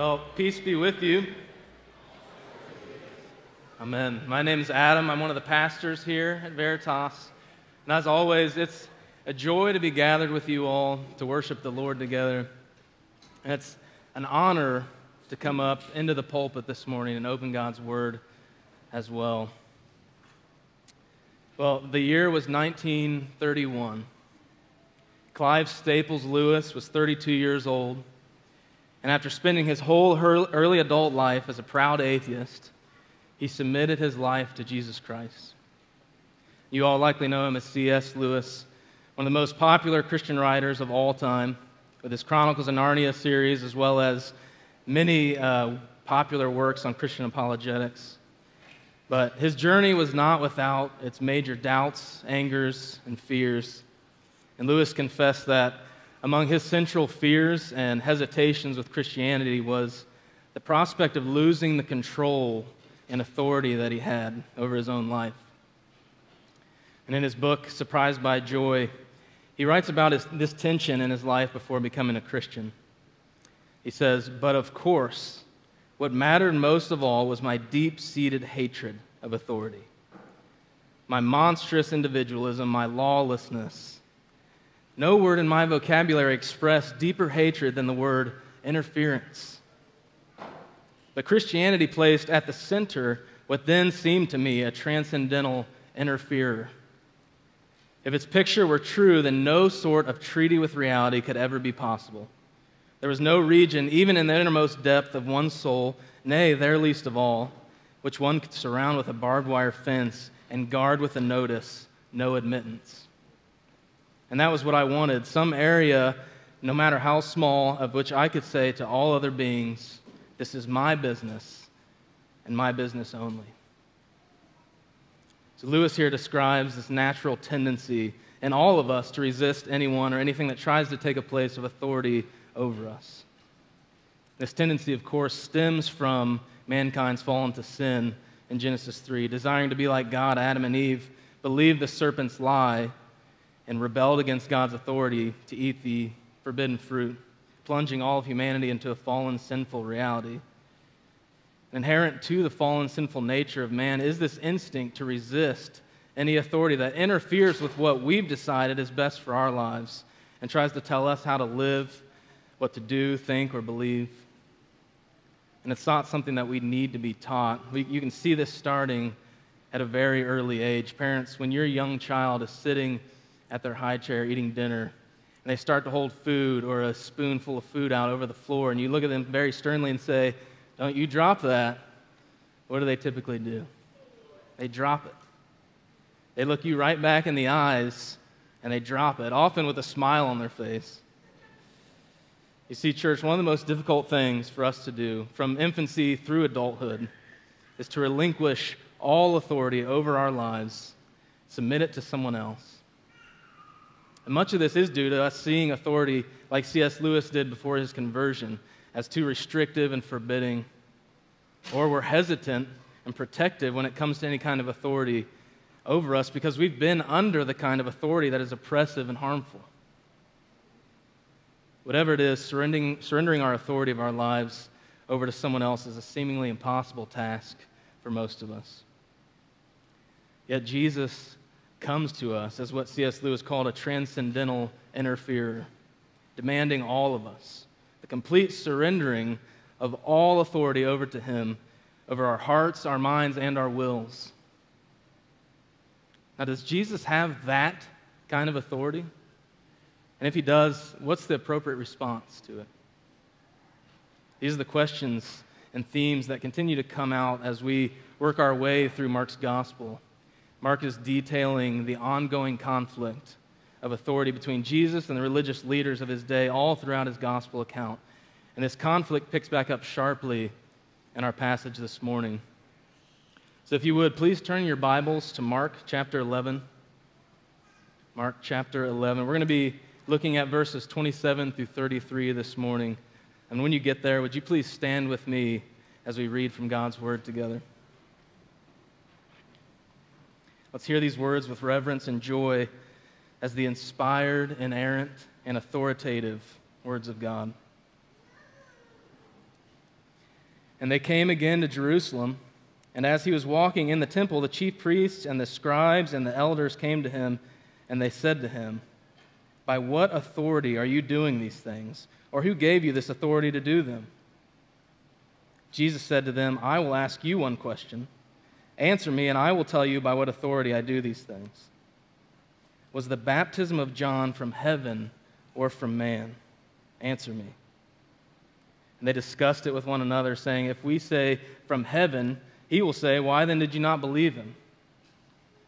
Well, peace be with you. Amen. My name is Adam. I'm one of the pastors here at Veritas. And as always, it's a joy to be gathered with you all to worship the Lord together. And it's an honor to come up into the pulpit this morning and open God's Word as well. Well, the year was 1931. Clive Staples Lewis was 32 years old. And after spending his whole early adult life as a proud atheist, he submitted his life to Jesus Christ. You all likely know him as C.S. Lewis, one of the most popular Christian writers of all time, with his Chronicles of Narnia series, as well as many uh, popular works on Christian apologetics. But his journey was not without its major doubts, angers, and fears. And Lewis confessed that among his central fears and hesitations with Christianity was the prospect of losing the control and authority that he had over his own life. And in his book, Surprised by Joy, he writes about his, this tension in his life before becoming a Christian. He says, But of course, what mattered most of all was my deep seated hatred of authority, my monstrous individualism, my lawlessness no word in my vocabulary expressed deeper hatred than the word interference. But Christianity placed at the center what then seemed to me a transcendental interferer. If its picture were true, then no sort of treaty with reality could ever be possible. There was no region, even in the innermost depth of one's soul, nay, there least of all, which one could surround with a barbed wire fence and guard with a notice no admittance. And that was what I wanted some area, no matter how small, of which I could say to all other beings, This is my business and my business only. So, Lewis here describes this natural tendency in all of us to resist anyone or anything that tries to take a place of authority over us. This tendency, of course, stems from mankind's fall into sin in Genesis 3, desiring to be like God, Adam and Eve believed the serpent's lie and rebelled against God's authority to eat the forbidden fruit, plunging all of humanity into a fallen, sinful reality. Inherent to the fallen, sinful nature of man is this instinct to resist any authority that interferes with what we've decided is best for our lives and tries to tell us how to live, what to do, think, or believe. And it's not something that we need to be taught. We, you can see this starting at a very early age. Parents, when your young child is sitting at their high chair eating dinner, and they start to hold food or a spoonful of food out over the floor, and you look at them very sternly and say, Don't you drop that. What do they typically do? They drop it. They look you right back in the eyes and they drop it, often with a smile on their face. You see, church, one of the most difficult things for us to do from infancy through adulthood is to relinquish all authority over our lives, submit it to someone else. And much of this is due to us seeing authority like C.S. Lewis did before his conversion as too restrictive and forbidding. Or we're hesitant and protective when it comes to any kind of authority over us because we've been under the kind of authority that is oppressive and harmful. Whatever it is, surrendering, surrendering our authority of our lives over to someone else is a seemingly impossible task for most of us. Yet Jesus comes to us as what C.S. Lewis called a transcendental interferer, demanding all of us the complete surrendering of all authority over to Him, over our hearts, our minds, and our wills. Now, does Jesus have that kind of authority? And if He does, what's the appropriate response to it? These are the questions and themes that continue to come out as we work our way through Mark's gospel. Mark is detailing the ongoing conflict of authority between Jesus and the religious leaders of his day all throughout his gospel account. And this conflict picks back up sharply in our passage this morning. So, if you would, please turn your Bibles to Mark chapter 11. Mark chapter 11. We're going to be looking at verses 27 through 33 this morning. And when you get there, would you please stand with me as we read from God's word together? Let's hear these words with reverence and joy as the inspired, inerrant, and authoritative words of God. And they came again to Jerusalem. And as he was walking in the temple, the chief priests and the scribes and the elders came to him, and they said to him, By what authority are you doing these things? Or who gave you this authority to do them? Jesus said to them, I will ask you one question. Answer me, and I will tell you by what authority I do these things. Was the baptism of John from heaven or from man? Answer me. And they discussed it with one another, saying, If we say from heaven, he will say, Why then did you not believe him?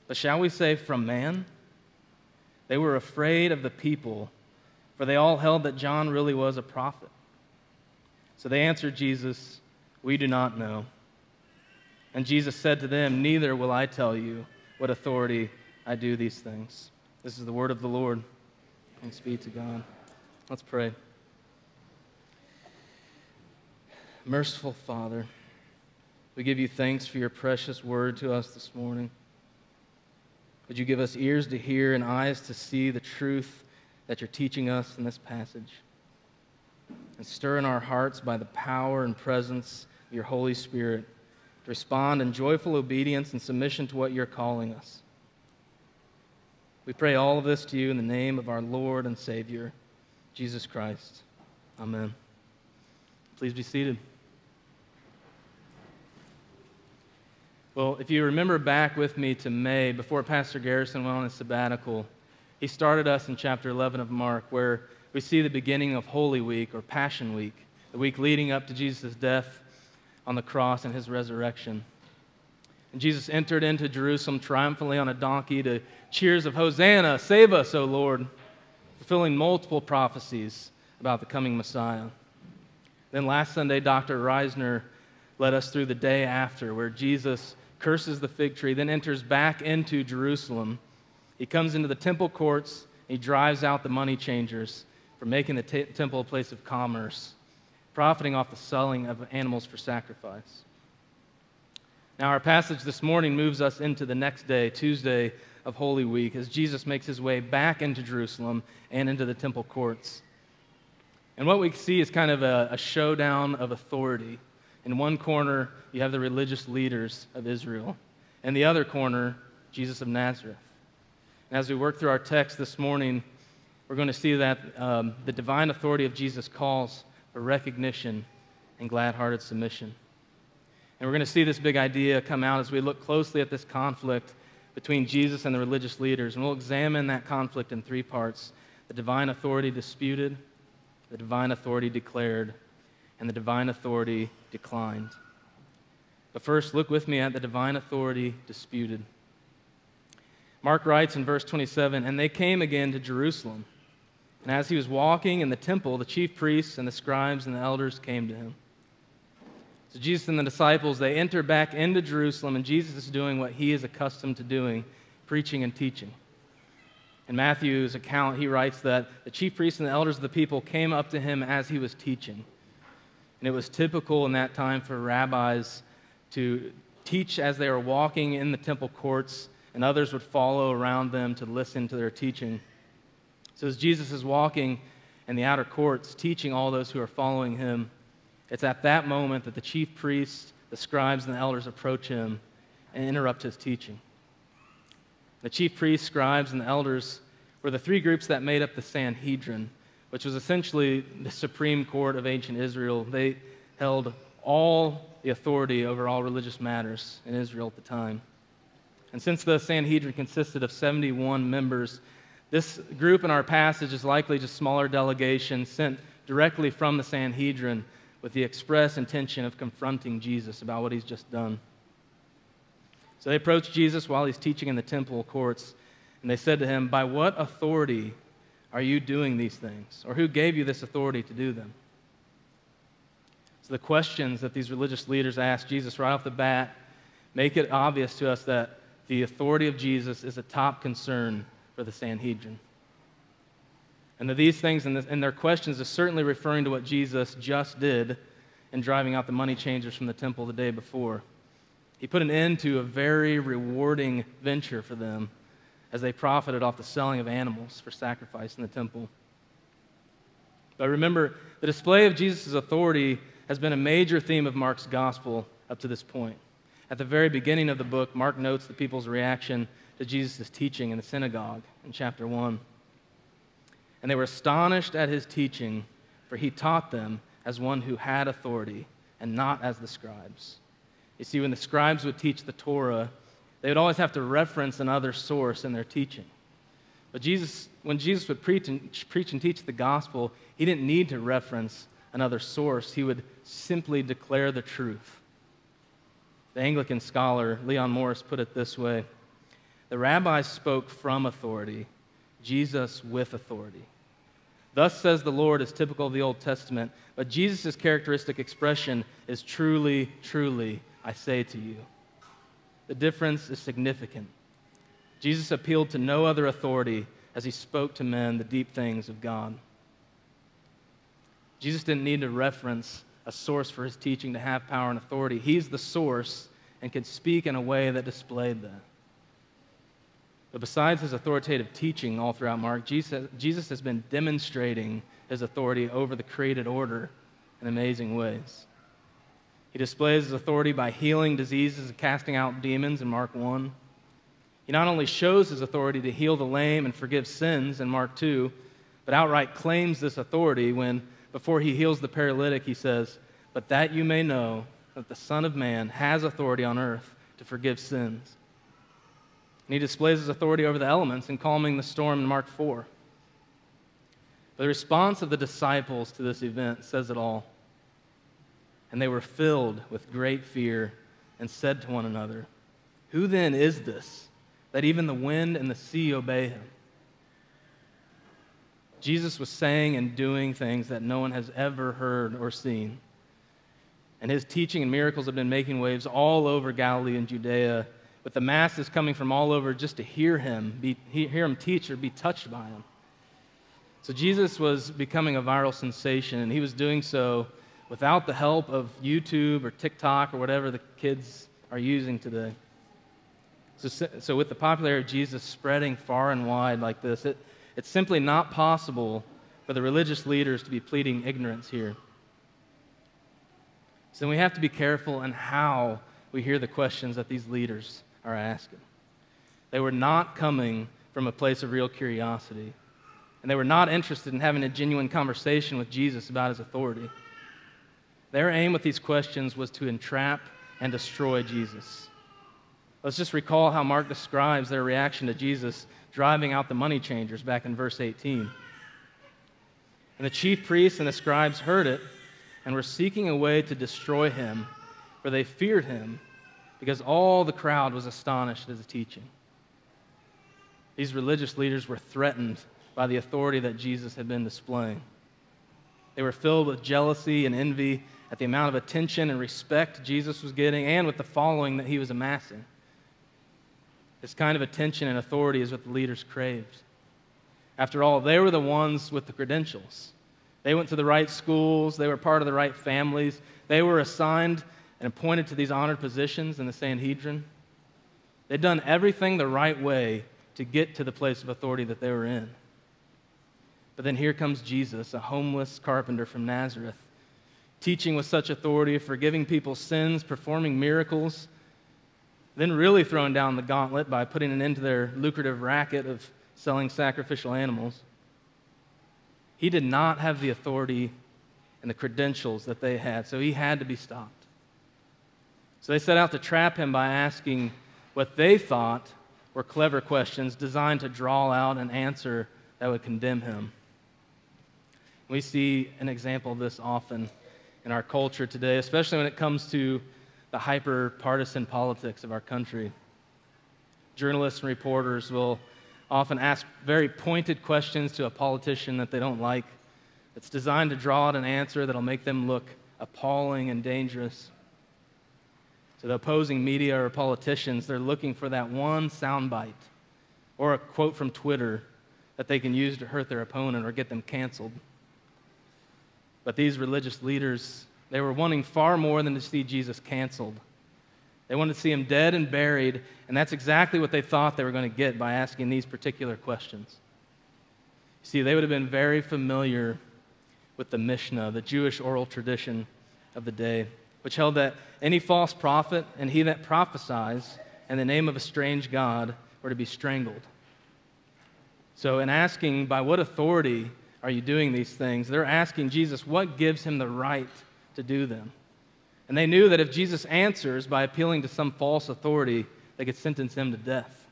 But shall we say from man? They were afraid of the people, for they all held that John really was a prophet. So they answered Jesus, We do not know. And Jesus said to them, Neither will I tell you what authority I do these things. This is the word of the Lord. Thanks be to God. Let's pray. Merciful Father, we give you thanks for your precious word to us this morning. Would you give us ears to hear and eyes to see the truth that you're teaching us in this passage? And stir in our hearts by the power and presence of your Holy Spirit to respond in joyful obedience and submission to what you're calling us. We pray all of this to you in the name of our Lord and Savior, Jesus Christ. Amen. Please be seated. Well, if you remember back with me to May, before Pastor Garrison went on his sabbatical, he started us in chapter 11 of Mark, where we see the beginning of Holy Week or Passion Week, the week leading up to Jesus' death on the cross and his resurrection. And Jesus entered into Jerusalem triumphantly on a donkey to cheers of Hosanna, save us, O Lord, fulfilling multiple prophecies about the coming Messiah. Then last Sunday, Dr. Reisner led us through the day after, where Jesus curses the fig tree, then enters back into Jerusalem. He comes into the temple courts, he drives out the money changers for making the t- temple a place of commerce, profiting off the selling of animals for sacrifice. Now, our passage this morning moves us into the next day, Tuesday of Holy Week, as Jesus makes his way back into Jerusalem and into the temple courts. And what we see is kind of a, a showdown of authority. In one corner, you have the religious leaders of Israel. In the other corner, Jesus of Nazareth. And as we work through our text this morning, we're going to see that um, the divine authority of Jesus calls recognition and glad hearted submission. And we're going to see this big idea come out as we look closely at this conflict between Jesus and the religious leaders. And we'll examine that conflict in three parts the divine authority disputed, the divine authority declared, and the divine authority declined. But first, look with me at the divine authority disputed. Mark writes in verse 27 And they came again to Jerusalem. And as he was walking in the temple, the chief priests and the scribes and the elders came to him. So Jesus and the disciples, they enter back into Jerusalem, and Jesus is doing what he is accustomed to doing preaching and teaching. In Matthew's account, he writes that the chief priests and the elders of the people came up to him as he was teaching. And it was typical in that time for rabbis to teach as they were walking in the temple courts, and others would follow around them to listen to their teaching. So as Jesus is walking in the outer courts, teaching all those who are following him, it's at that moment that the chief priests, the scribes, and the elders approach him and interrupt his teaching. The chief priests, scribes, and the elders were the three groups that made up the Sanhedrin which was essentially the supreme court of ancient Israel. They held all the authority over all religious matters in Israel at the time. And since the Sanhedrin consisted of 71 members, this group in our passage is likely just smaller delegations sent directly from the Sanhedrin with the express intention of confronting Jesus about what he's just done. So they approached Jesus while he's teaching in the temple courts, and they said to him, By what authority are you doing these things? Or who gave you this authority to do them? So, the questions that these religious leaders ask Jesus right off the bat make it obvious to us that the authority of Jesus is a top concern for the Sanhedrin. And these things and, and their questions are certainly referring to what Jesus just did in driving out the money changers from the temple the day before. He put an end to a very rewarding venture for them as they profited off the selling of animals for sacrifice in the temple. But remember, the display of Jesus' authority has been a major theme of Mark's gospel up to this point. At the very beginning of the book, Mark notes the people's reaction to Jesus' teaching in the synagogue in chapter 1. And they were astonished at his teaching, for he taught them as one who had authority and not as the scribes. You see, when the scribes would teach the Torah, they would always have to reference another source in their teaching. But Jesus, when Jesus would preach and, preach and teach the gospel, he didn't need to reference another source. He would simply declare the truth. The Anglican scholar Leon Morris put it this way The rabbis spoke from authority, Jesus with authority. Thus says the Lord is typical of the Old Testament, but Jesus' characteristic expression is truly, truly, I say to you. The difference is significant. Jesus appealed to no other authority as he spoke to men the deep things of God. Jesus didn't need to reference a source for his teaching to have power and authority. He's the source and could speak in a way that displayed that. But besides his authoritative teaching all throughout Mark, Jesus, Jesus has been demonstrating his authority over the created order in amazing ways. He displays his authority by healing diseases and casting out demons in Mark 1. He not only shows his authority to heal the lame and forgive sins in Mark 2, but outright claims this authority when, before he heals the paralytic, he says, But that you may know that the Son of Man has authority on earth to forgive sins. And he displays his authority over the elements in calming the storm in Mark 4. But the response of the disciples to this event says it all. And they were filled with great fear and said to one another, Who then is this that even the wind and the sea obey him? Jesus was saying and doing things that no one has ever heard or seen. And his teaching and miracles have been making waves all over Galilee and Judea with the masses coming from all over just to hear him, be, hear him teach or be touched by him. So Jesus was becoming a viral sensation, and he was doing so without the help of YouTube or TikTok or whatever the kids are using today. So, so with the popularity of Jesus spreading far and wide like this, it, it's simply not possible for the religious leaders to be pleading ignorance here. So we have to be careful in how we hear the questions that these leaders are asking. They were not coming from a place of real curiosity, and they were not interested in having a genuine conversation with Jesus about his authority. Their aim with these questions was to entrap and destroy Jesus. Let's just recall how Mark describes their reaction to Jesus driving out the money changers back in verse 18. And the chief priests and the scribes heard it and were seeking a way to destroy him, for they feared him because all the crowd was astonished at his teaching. These religious leaders were threatened by the authority that Jesus had been displaying. They were filled with jealousy and envy at the amount of attention and respect Jesus was getting and with the following that he was amassing. This kind of attention and authority is what the leaders craved. After all, they were the ones with the credentials. They went to the right schools, they were part of the right families, they were assigned and appointed to these honored positions in the Sanhedrin. They'd done everything the right way to get to the place of authority that they were in. But then here comes Jesus, a homeless carpenter from Nazareth, teaching with such authority, forgiving people's sins, performing miracles, then really throwing down the gauntlet by putting an end to their lucrative racket of selling sacrificial animals. He did not have the authority and the credentials that they had, so he had to be stopped. So they set out to trap him by asking what they thought were clever questions designed to draw out an answer that would condemn him. We see an example of this often in our culture today, especially when it comes to the hyper partisan politics of our country. Journalists and reporters will often ask very pointed questions to a politician that they don't like. It's designed to draw out an answer that'll make them look appalling and dangerous to the opposing media or politicians, they're looking for that one soundbite or a quote from Twitter that they can use to hurt their opponent or get them canceled. But these religious leaders, they were wanting far more than to see Jesus canceled. They wanted to see him dead and buried, and that's exactly what they thought they were going to get by asking these particular questions. See, they would have been very familiar with the Mishnah, the Jewish oral tradition of the day, which held that any false prophet and he that prophesies in the name of a strange God were to be strangled. So, in asking, by what authority are you doing these things? They're asking Jesus, what gives him the right to do them? And they knew that if Jesus answers by appealing to some false authority, they could sentence him to death.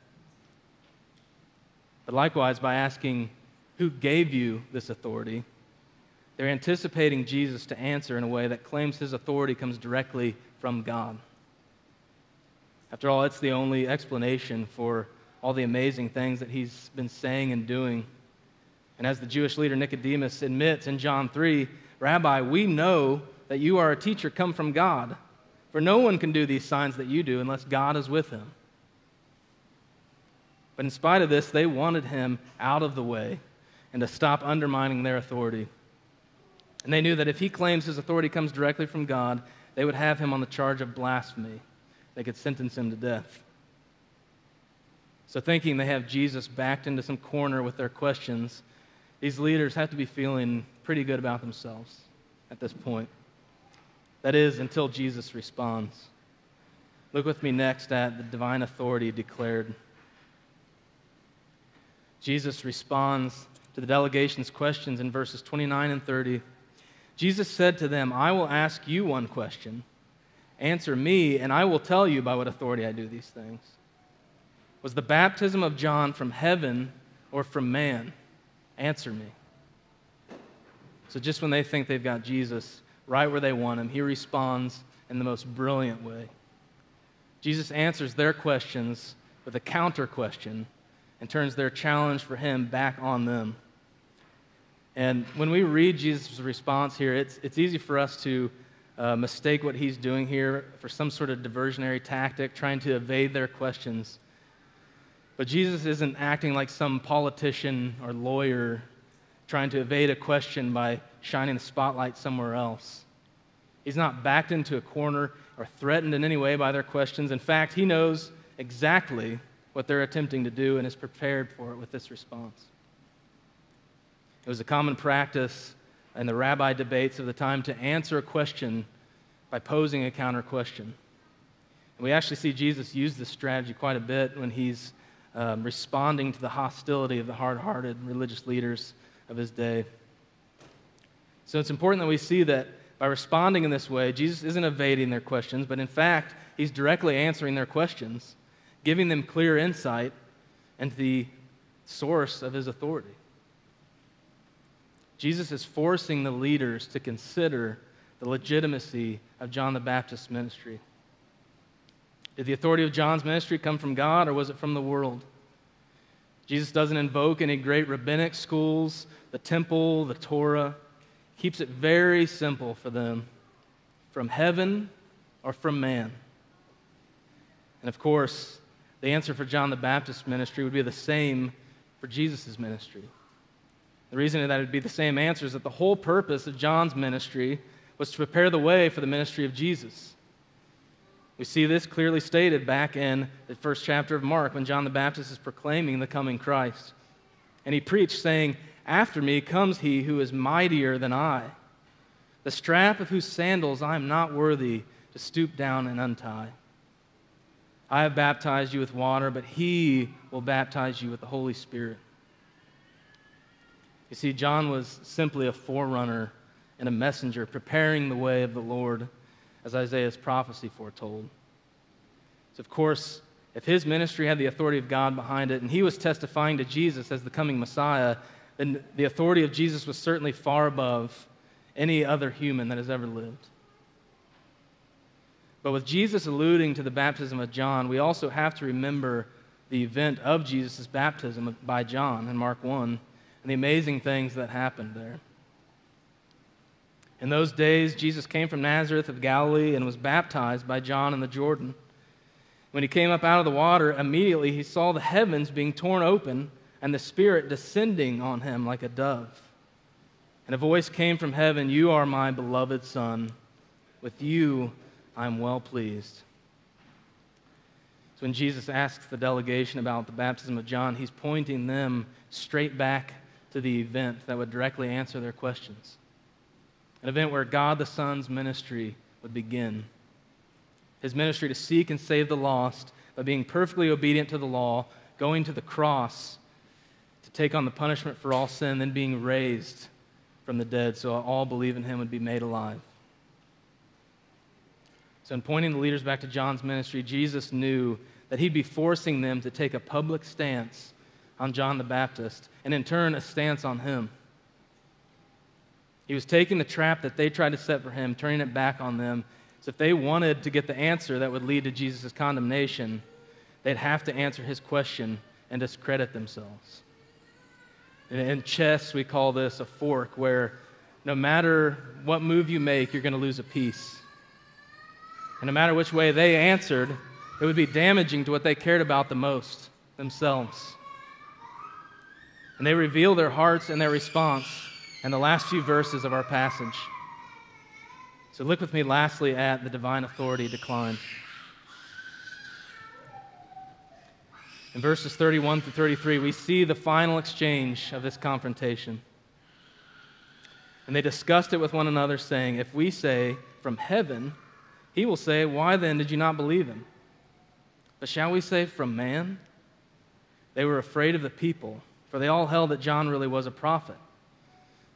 But likewise, by asking, Who gave you this authority? They're anticipating Jesus to answer in a way that claims his authority comes directly from God. After all, it's the only explanation for all the amazing things that he's been saying and doing. And as the Jewish leader Nicodemus admits in John 3, Rabbi, we know that you are a teacher come from God, for no one can do these signs that you do unless God is with him. But in spite of this, they wanted him out of the way and to stop undermining their authority. And they knew that if he claims his authority comes directly from God, they would have him on the charge of blasphemy. They could sentence him to death. So, thinking they have Jesus backed into some corner with their questions, these leaders have to be feeling pretty good about themselves at this point. That is, until Jesus responds. Look with me next at the divine authority declared. Jesus responds to the delegation's questions in verses 29 and 30. Jesus said to them, I will ask you one question. Answer me, and I will tell you by what authority I do these things. Was the baptism of John from heaven or from man? Answer me. So, just when they think they've got Jesus right where they want him, he responds in the most brilliant way. Jesus answers their questions with a counter question and turns their challenge for him back on them. And when we read Jesus' response here, it's, it's easy for us to uh, mistake what he's doing here for some sort of diversionary tactic, trying to evade their questions. But Jesus isn't acting like some politician or lawyer trying to evade a question by shining the spotlight somewhere else. He's not backed into a corner or threatened in any way by their questions. In fact, he knows exactly what they're attempting to do and is prepared for it with this response. It was a common practice in the rabbi debates of the time to answer a question by posing a counter question. And we actually see Jesus use this strategy quite a bit when he's um, responding to the hostility of the hard hearted religious leaders of his day. So it's important that we see that by responding in this way, Jesus isn't evading their questions, but in fact, he's directly answering their questions, giving them clear insight into the source of his authority. Jesus is forcing the leaders to consider the legitimacy of John the Baptist's ministry. Did the authority of John's ministry come from God or was it from the world? Jesus doesn't invoke any great rabbinic schools, the temple, the Torah. He keeps it very simple for them from heaven or from man. And of course, the answer for John the Baptist's ministry would be the same for Jesus' ministry. The reason that it would be the same answer is that the whole purpose of John's ministry was to prepare the way for the ministry of Jesus. We see this clearly stated back in the first chapter of Mark when John the Baptist is proclaiming the coming Christ. And he preached, saying, After me comes he who is mightier than I, the strap of whose sandals I am not worthy to stoop down and untie. I have baptized you with water, but he will baptize you with the Holy Spirit. You see, John was simply a forerunner and a messenger preparing the way of the Lord, as Isaiah's prophecy foretold. So, of course, if his ministry had the authority of God behind it and he was testifying to Jesus as the coming Messiah, then the authority of Jesus was certainly far above any other human that has ever lived. But with Jesus alluding to the baptism of John, we also have to remember the event of Jesus' baptism by John in Mark 1 and the amazing things that happened there. In those days, Jesus came from Nazareth of Galilee and was baptized by John in the Jordan. When he came up out of the water, immediately he saw the heavens being torn open and the Spirit descending on him like a dove. And a voice came from heaven You are my beloved Son. With you I am well pleased. So when Jesus asks the delegation about the baptism of John, he's pointing them straight back to the event that would directly answer their questions. an event where God the Son's ministry would begin. His ministry to seek and save the lost by being perfectly obedient to the law, going to the cross to take on the punishment for all sin, then being raised from the dead so all believe in him would be made alive. So, in pointing the leaders back to John's ministry, Jesus knew that he'd be forcing them to take a public stance on John the Baptist and, in turn, a stance on him. He was taking the trap that they tried to set for him, turning it back on them. So, if they wanted to get the answer that would lead to Jesus' condemnation, they'd have to answer his question and discredit themselves. In chess, we call this a fork, where no matter what move you make, you're going to lose a piece. And no matter which way they answered, it would be damaging to what they cared about the most themselves. And they reveal their hearts and their response in the last few verses of our passage. So look with me lastly at the divine authority declined. In verses 31 through 33, we see the final exchange of this confrontation. And they discussed it with one another, saying, If we say, From heaven, he will say, Why then did you not believe him? But shall we say, From man? They were afraid of the people, for they all held that John really was a prophet.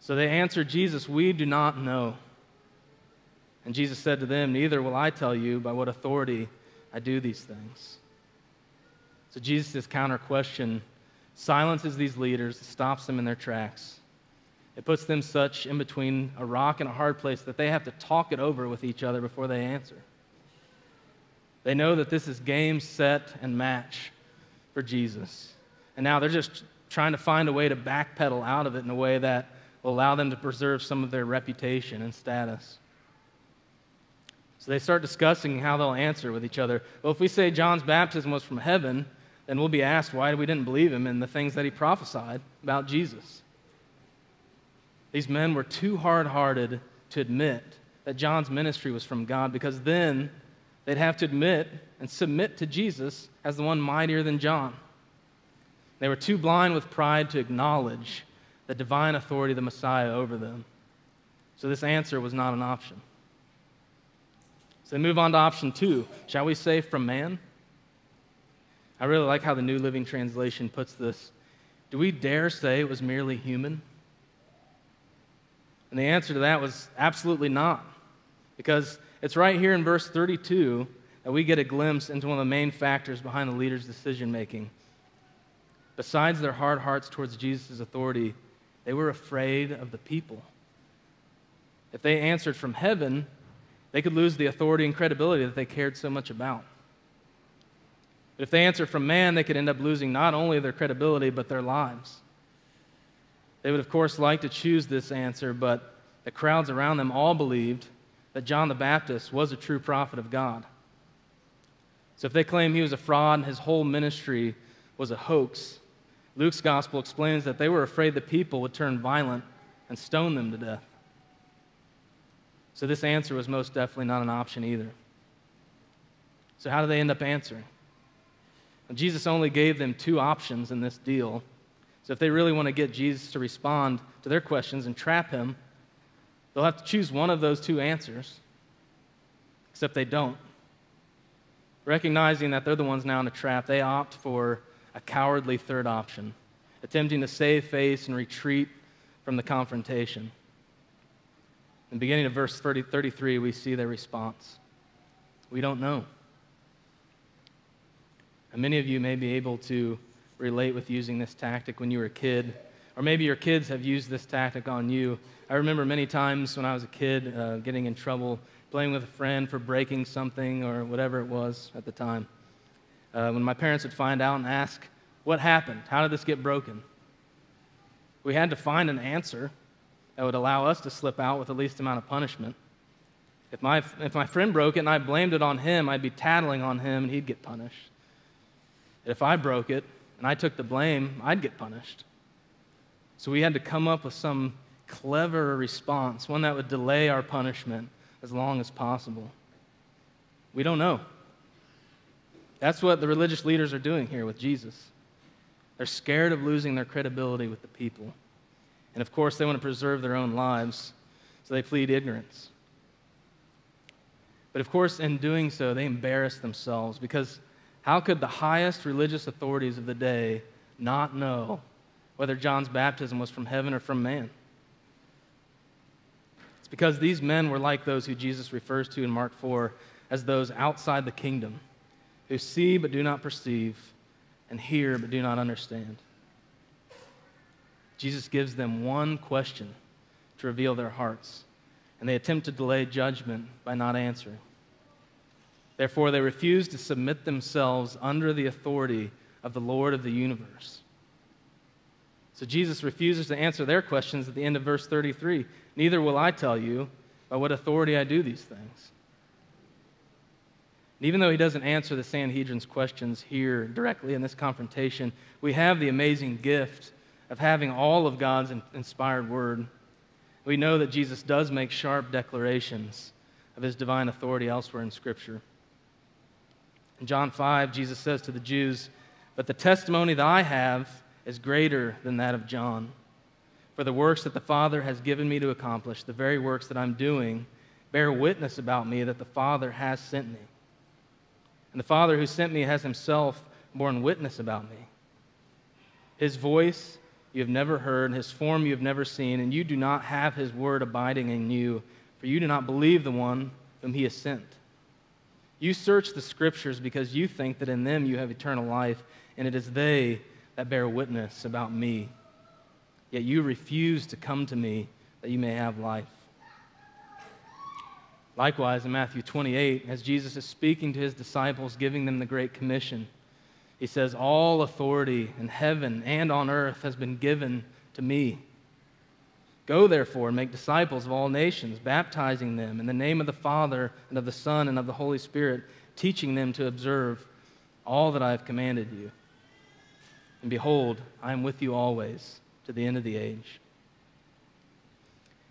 So they answered Jesus, We do not know. And Jesus said to them, Neither will I tell you by what authority I do these things. So Jesus' counter question silences these leaders, stops them in their tracks. It puts them such in between a rock and a hard place that they have to talk it over with each other before they answer. They know that this is game, set, and match for Jesus. And now they're just trying to find a way to backpedal out of it in a way that will allow them to preserve some of their reputation and status. So they start discussing how they'll answer with each other. Well, if we say John's baptism was from heaven, then we'll be asked why we didn't believe him and the things that he prophesied about Jesus. These men were too hard hearted to admit that John's ministry was from God because then they'd have to admit and submit to Jesus as the one mightier than John. They were too blind with pride to acknowledge the divine authority of the Messiah over them. So this answer was not an option. So they move on to option two. Shall we say from man? I really like how the New Living Translation puts this. Do we dare say it was merely human? And the answer to that was absolutely not. Because it's right here in verse 32 that we get a glimpse into one of the main factors behind the leader's decision making. Besides their hard hearts towards Jesus' authority, they were afraid of the people. If they answered from heaven, they could lose the authority and credibility that they cared so much about. But if they answered from man, they could end up losing not only their credibility, but their lives. They would, of course, like to choose this answer, but the crowds around them all believed that John the Baptist was a true prophet of God. So if they claim he was a fraud and his whole ministry was a hoax, Luke's gospel explains that they were afraid the people would turn violent and stone them to death. So this answer was most definitely not an option either. So, how do they end up answering? Jesus only gave them two options in this deal. So if they really want to get Jesus to respond to their questions and trap him, they'll have to choose one of those two answers, except they don't. Recognizing that they're the ones now in a trap, they opt for a cowardly third option, attempting to save face and retreat from the confrontation. In the beginning of verse 30, 33, we see their response. We don't know. And many of you may be able to relate with using this tactic when you were a kid, or maybe your kids have used this tactic on you. I remember many times when I was a kid uh, getting in trouble playing with a friend for breaking something or whatever it was at the time. Uh, when my parents would find out and ask, What happened? How did this get broken? We had to find an answer that would allow us to slip out with the least amount of punishment. If my, if my friend broke it and I blamed it on him, I'd be tattling on him and he'd get punished. If I broke it and I took the blame, I'd get punished. So we had to come up with some clever response, one that would delay our punishment as long as possible. We don't know. That's what the religious leaders are doing here with Jesus. They're scared of losing their credibility with the people. And of course, they want to preserve their own lives. so they plead ignorance. But of course, in doing so, they embarrass themselves because how could the highest religious authorities of the day not know whether John's baptism was from heaven or from man? It's because these men were like those who Jesus refers to in Mark 4 as those outside the kingdom, who see but do not perceive, and hear but do not understand. Jesus gives them one question to reveal their hearts, and they attempt to delay judgment by not answering. Therefore, they refuse to submit themselves under the authority of the Lord of the universe. So Jesus refuses to answer their questions at the end of verse 33. Neither will I tell you by what authority I do these things. And even though he doesn't answer the Sanhedrin's questions here directly in this confrontation, we have the amazing gift of having all of God's inspired word. We know that Jesus does make sharp declarations of his divine authority elsewhere in Scripture. In John 5, Jesus says to the Jews, But the testimony that I have is greater than that of John. For the works that the Father has given me to accomplish, the very works that I'm doing, bear witness about me that the Father has sent me. And the Father who sent me has himself borne witness about me. His voice you have never heard, his form you have never seen, and you do not have his word abiding in you, for you do not believe the one whom he has sent. You search the scriptures because you think that in them you have eternal life, and it is they that bear witness about me. Yet you refuse to come to me that you may have life. Likewise, in Matthew 28, as Jesus is speaking to his disciples, giving them the Great Commission, he says, All authority in heaven and on earth has been given to me. Go, therefore, and make disciples of all nations, baptizing them in the name of the Father and of the Son and of the Holy Spirit, teaching them to observe all that I have commanded you. And behold, I am with you always to the end of the age.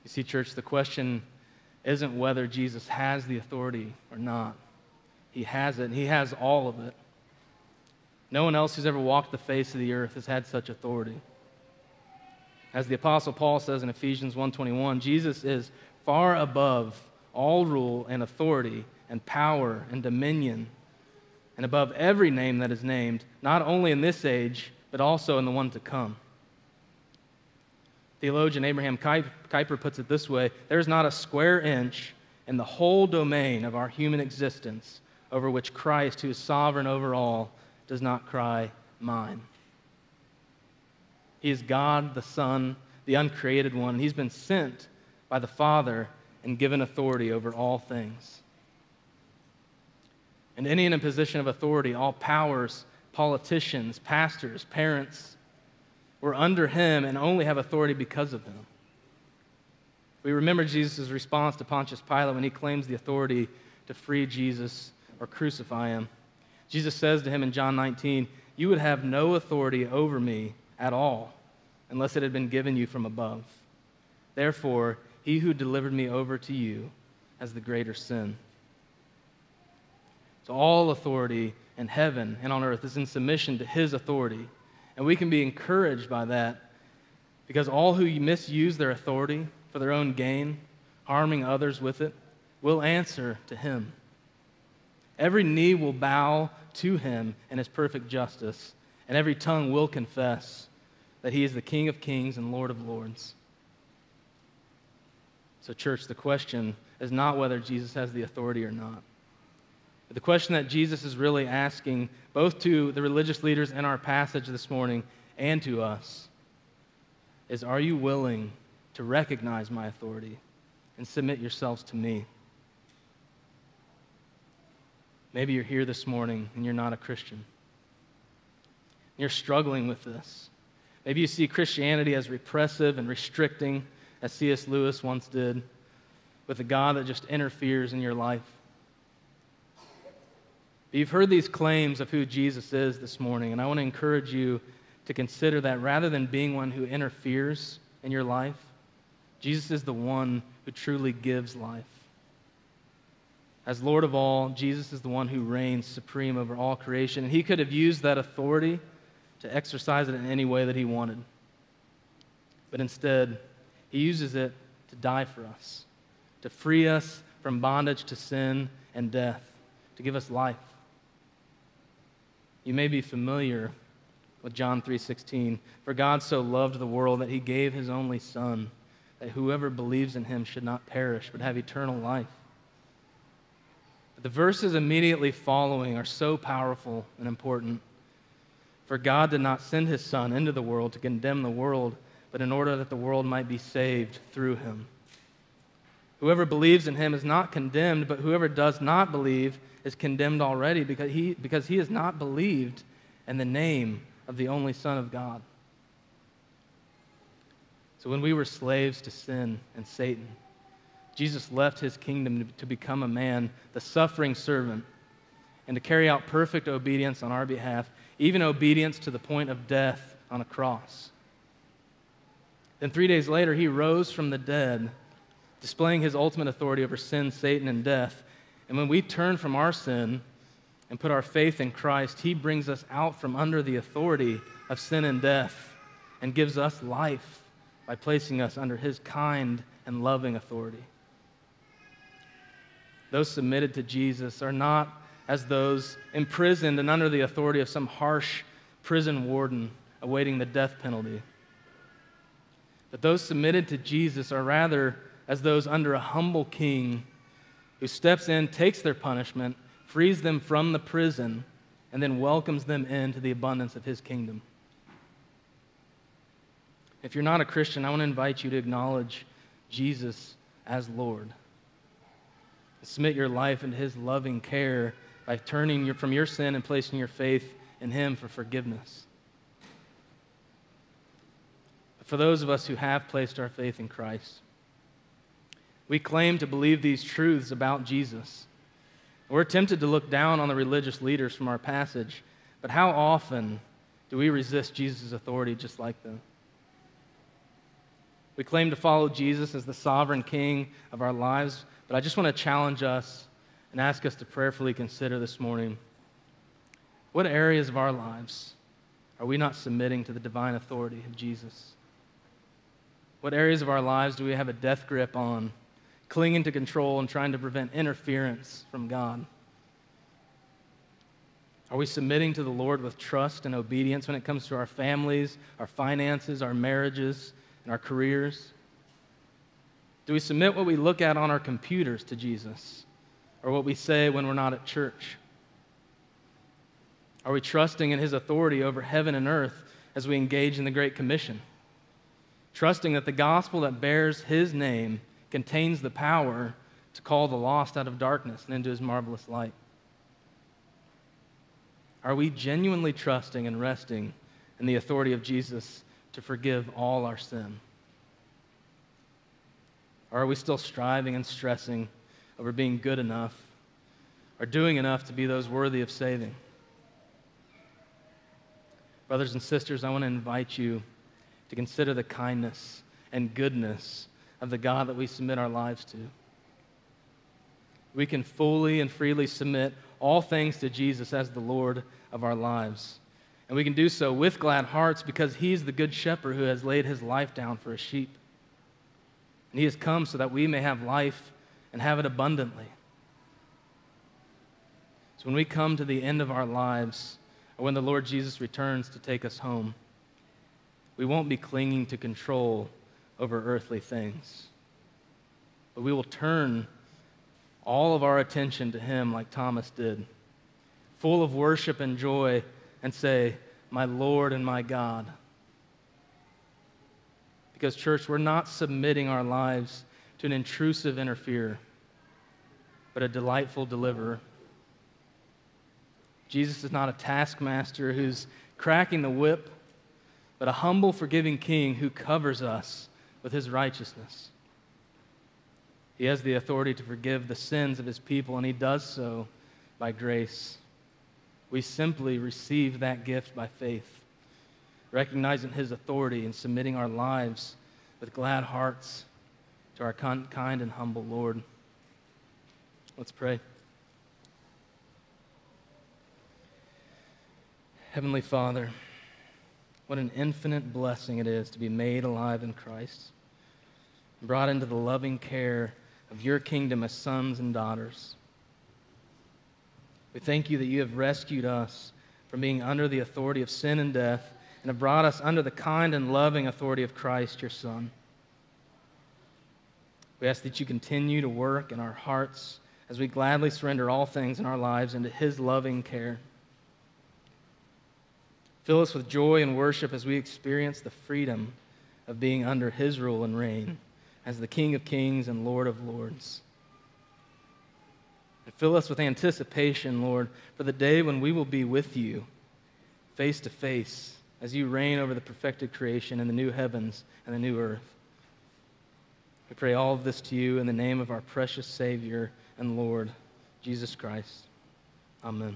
You see, church, the question isn't whether Jesus has the authority or not. He has it, and he has all of it. No one else who's ever walked the face of the earth has had such authority. As the apostle Paul says in Ephesians 1:21, Jesus is far above all rule and authority and power and dominion and above every name that is named, not only in this age, but also in the one to come. Theologian Abraham Kuyper puts it this way There is not a square inch in the whole domain of our human existence over which Christ, who is sovereign over all, does not cry, Mine. He is God, the Son, the uncreated one. He's been sent by the Father and given authority over all things. And any in a position of authority, all powers, politicians, pastors, parents, were under him and only have authority because of him. We remember Jesus' response to Pontius Pilate when he claims the authority to free Jesus or crucify him. Jesus says to him in John 19, You would have no authority over me at all unless it had been given you from above. Therefore, he who delivered me over to you has the greater sin. So, all authority in heaven and on earth is in submission to his authority. And we can be encouraged by that because all who misuse their authority for their own gain, harming others with it, will answer to him. Every knee will bow to him in his perfect justice, and every tongue will confess that he is the King of kings and Lord of lords. So, church, the question is not whether Jesus has the authority or not. The question that Jesus is really asking, both to the religious leaders in our passage this morning and to us, is Are you willing to recognize my authority and submit yourselves to me? Maybe you're here this morning and you're not a Christian. You're struggling with this. Maybe you see Christianity as repressive and restricting, as C.S. Lewis once did, with a God that just interferes in your life. But you've heard these claims of who Jesus is this morning, and I want to encourage you to consider that rather than being one who interferes in your life, Jesus is the one who truly gives life. As Lord of all, Jesus is the one who reigns supreme over all creation. And he could have used that authority to exercise it in any way that he wanted. But instead, he uses it to die for us, to free us from bondage to sin and death, to give us life. You may be familiar with John 3:16, for God so loved the world that he gave his only son that whoever believes in him should not perish but have eternal life. But the verses immediately following are so powerful and important. For God did not send his son into the world to condemn the world, but in order that the world might be saved through him. Whoever believes in him is not condemned, but whoever does not believe is condemned already because he, because he has not believed in the name of the only Son of God. So when we were slaves to sin and Satan, Jesus left his kingdom to become a man, the suffering servant, and to carry out perfect obedience on our behalf, even obedience to the point of death on a cross. Then three days later, he rose from the dead, displaying his ultimate authority over sin, Satan, and death. And when we turn from our sin and put our faith in Christ, he brings us out from under the authority of sin and death and gives us life by placing us under his kind and loving authority. Those submitted to Jesus are not as those imprisoned and under the authority of some harsh prison warden awaiting the death penalty. But those submitted to Jesus are rather as those under a humble king who steps in, takes their punishment, frees them from the prison, and then welcomes them into the abundance of his kingdom. If you're not a Christian, I want to invite you to acknowledge Jesus as Lord. Submit your life into his loving care by turning your, from your sin and placing your faith in him for forgiveness. For those of us who have placed our faith in Christ, we claim to believe these truths about Jesus. We're tempted to look down on the religious leaders from our passage, but how often do we resist Jesus' authority just like them? We claim to follow Jesus as the sovereign king of our lives, but I just want to challenge us and ask us to prayerfully consider this morning what areas of our lives are we not submitting to the divine authority of Jesus? What areas of our lives do we have a death grip on, clinging to control and trying to prevent interference from God? Are we submitting to the Lord with trust and obedience when it comes to our families, our finances, our marriages, and our careers? Do we submit what we look at on our computers to Jesus or what we say when we're not at church? Are we trusting in his authority over heaven and earth as we engage in the Great Commission? Trusting that the gospel that bears his name contains the power to call the lost out of darkness and into his marvelous light? Are we genuinely trusting and resting in the authority of Jesus to forgive all our sin? Or are we still striving and stressing over being good enough or doing enough to be those worthy of saving? Brothers and sisters, I want to invite you to consider the kindness and goodness of the God that we submit our lives to. We can fully and freely submit all things to Jesus as the Lord of our lives. And we can do so with glad hearts because He's the good shepherd who has laid His life down for His sheep. And He has come so that we may have life and have it abundantly. So when we come to the end of our lives, or when the Lord Jesus returns to take us home, we won't be clinging to control over earthly things. But we will turn all of our attention to Him like Thomas did, full of worship and joy and say, My Lord and my God. Because, church, we're not submitting our lives to an intrusive interferer, but a delightful deliverer. Jesus is not a taskmaster who's cracking the whip, but a humble, forgiving king who covers us with his righteousness. He has the authority to forgive the sins of his people, and he does so by grace. We simply receive that gift by faith, recognizing His authority and submitting our lives with glad hearts to our kind and humble Lord. Let's pray. Heavenly Father, what an infinite blessing it is to be made alive in Christ. brought into the loving care of your kingdom as sons and daughters. We thank you that you have rescued us from being under the authority of sin and death and have brought us under the kind and loving authority of Christ, your Son. We ask that you continue to work in our hearts as we gladly surrender all things in our lives into his loving care. Fill us with joy and worship as we experience the freedom of being under his rule and reign as the King of kings and Lord of lords. And fill us with anticipation, Lord, for the day when we will be with you face to face as you reign over the perfected creation and the new heavens and the new earth. We pray all of this to you in the name of our precious Savior and Lord, Jesus Christ. Amen.